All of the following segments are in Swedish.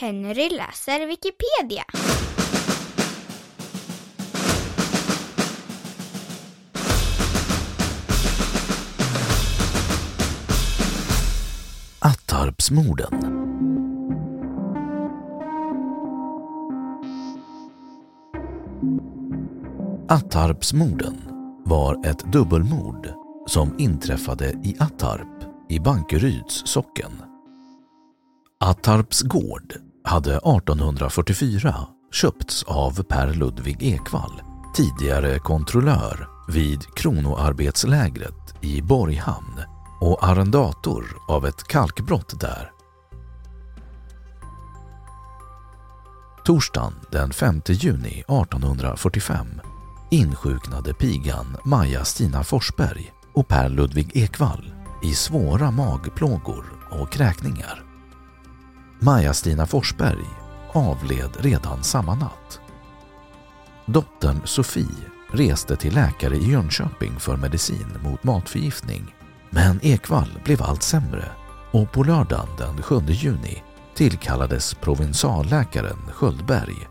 Henry läser Wikipedia. Attarpsmorden Attarpsmorden var ett dubbelmord som inträffade i Attarp i Bankeryds socken. Attarps gård hade 1844 köpts av Per Ludvig Ekvall, tidigare kontrollör vid kronoarbetslägret i Borghamn och arrendator av ett kalkbrott där. Torsdagen den 5 juni 1845 insjuknade pigan Maja-Stina Forsberg och Per Ludvig Ekvall i svåra magplågor och kräkningar. Maja-Stina Forsberg avled redan samma natt. Dottern Sofie reste till läkare i Jönköping för medicin mot matförgiftning men Ekvall blev allt sämre och på lördagen den 7 juni tillkallades provinsalläkaren Sköldberg.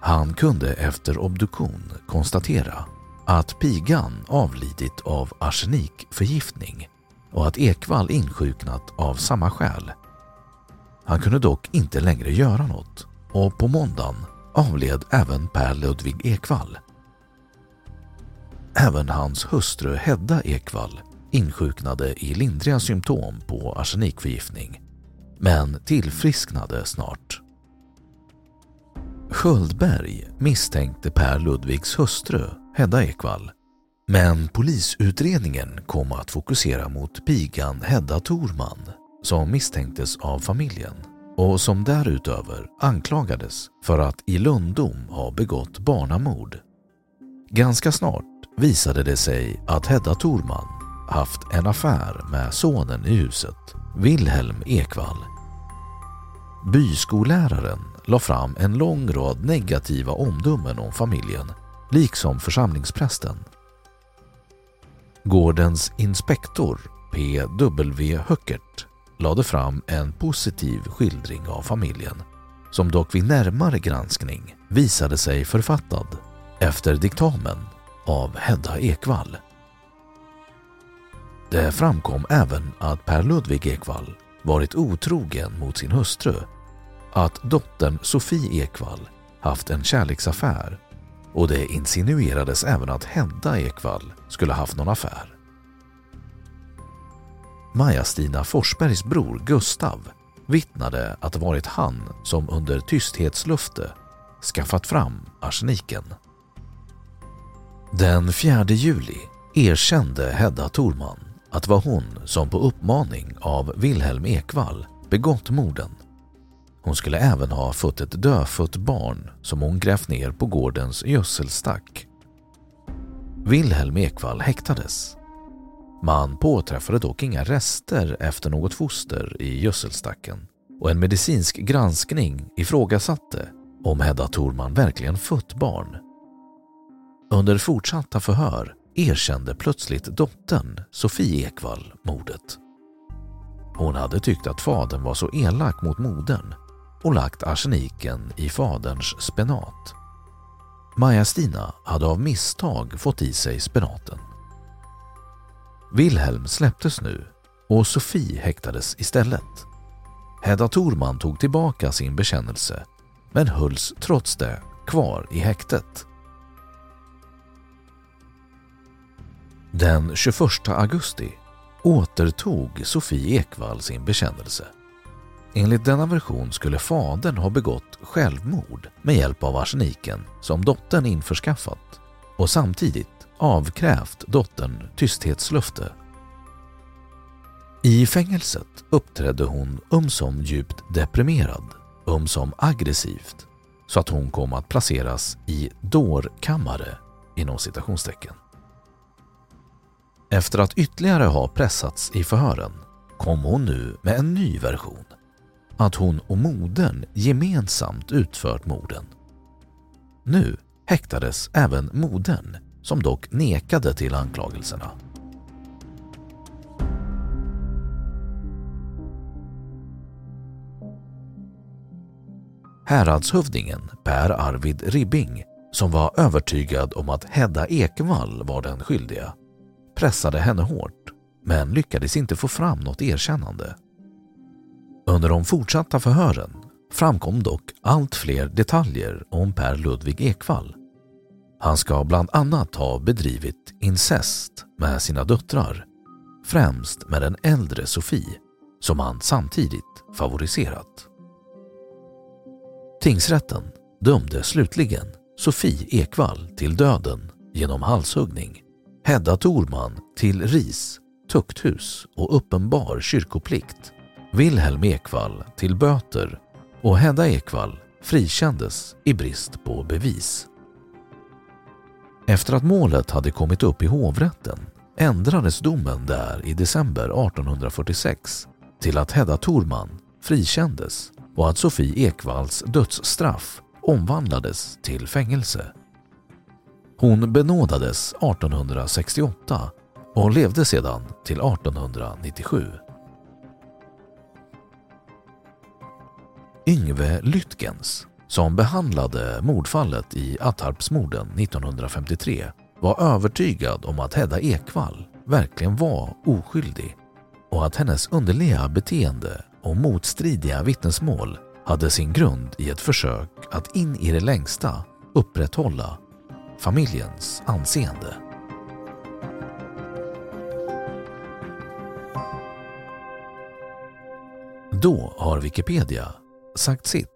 Han kunde efter obduktion konstatera att pigan avlidit av arsenikförgiftning och att Ekvall insjuknat av samma skäl. Han kunde dock inte längre göra något och på måndagen avled även Per Ludvig Ekvall. Även hans hustru Hedda Ekvall insjuknade i lindriga symptom på arsenikförgiftning men tillfrisknade snart. Sköldberg misstänkte Per Ludvigs hustru Hedda Ekvall men polisutredningen kom att fokusera mot pigan Hedda Torman som misstänktes av familjen och som därutöver anklagades för att i Lundom ha begått barnamord. Ganska snart visade det sig att Hedda Torman haft en affär med sonen i huset, Wilhelm Ekvall. Byskolläraren la fram en lång rad negativa omdömen om familjen, liksom församlingsprästen. Gårdens inspektor P.W. Höckert lade fram en positiv skildring av familjen som dock vid närmare granskning visade sig författad efter diktamen av Hedda Ekvall. Det framkom även att Per Ludvig Ekvall varit otrogen mot sin hustru, att dottern Sofie Ekvall haft en kärleksaffär och det insinuerades även att Hedda Ekvall skulle haft någon affär. Maja-Stina Forsbergs bror Gustav vittnade att det varit han som under tysthetslufte skaffat fram arseniken. Den 4 juli erkände Hedda Thorman att det var hon som på uppmaning av Wilhelm Ekvall begått morden. Hon skulle även ha fått ett dödfött barn som hon grävt ner på gårdens gödselstack. Wilhelm Ekvall häktades. Man påträffade dock inga rester efter något foster i gödselstacken och en medicinsk granskning ifrågasatte om Hedda Thorman verkligen fött barn. Under fortsatta förhör erkände plötsligt dottern Sofie Ekvall mordet. Hon hade tyckt att fadern var så elak mot modern och lagt arseniken i faderns spenat. Maja-Stina hade av misstag fått i sig spenaten. Wilhelm släpptes nu och Sofie häktades istället. Hedda Thorman tog tillbaka sin bekännelse men hölls trots det kvar i häktet. Den 21 augusti återtog Sofie Ekvall sin bekännelse. Enligt denna version skulle fadern ha begått självmord med hjälp av arseniken som dottern införskaffat och samtidigt avkrävt dottern tysthetslöfte. I fängelset uppträdde hon ömsom djupt deprimerad, ömsom aggressivt så att hon kom att placeras i dårkammare inom citationstecken. Efter att ytterligare ha pressats i förhören kom hon nu med en ny version. Att hon och modern gemensamt utfört morden. Nu häktades även modern som dock nekade till anklagelserna. Häradshövdingen Per Arvid Ribbing, som var övertygad om att Hedda Ekvall var den skyldiga, pressade henne hårt men lyckades inte få fram något erkännande. Under de fortsatta förhören framkom dock allt fler detaljer om Per Ludvig Ekvall. Han ska bland annat ha bedrivit incest med sina döttrar, främst med den äldre Sofie, som han samtidigt favoriserat. Tingsrätten dömde slutligen Sofie Ekvall till döden genom halshuggning Hedda Thorman till RIS, tukthus och uppenbar kyrkoplikt. Wilhelm Ekvall till böter och Hedda Ekvall frikändes i brist på bevis. Efter att målet hade kommit upp i hovrätten ändrades domen där i december 1846 till att Hedda Thorman frikändes och att Sofie Ekvalls dödsstraff omvandlades till fängelse. Hon benådades 1868 och levde sedan till 1897. Yngve Lytgens, som behandlade mordfallet i Attarpsmorden 1953, var övertygad om att Hedda Ekvall verkligen var oskyldig och att hennes underliga beteende och motstridiga vittnesmål hade sin grund i ett försök att in i det längsta upprätthålla familjens anseende. Då har Wikipedia sagt sitt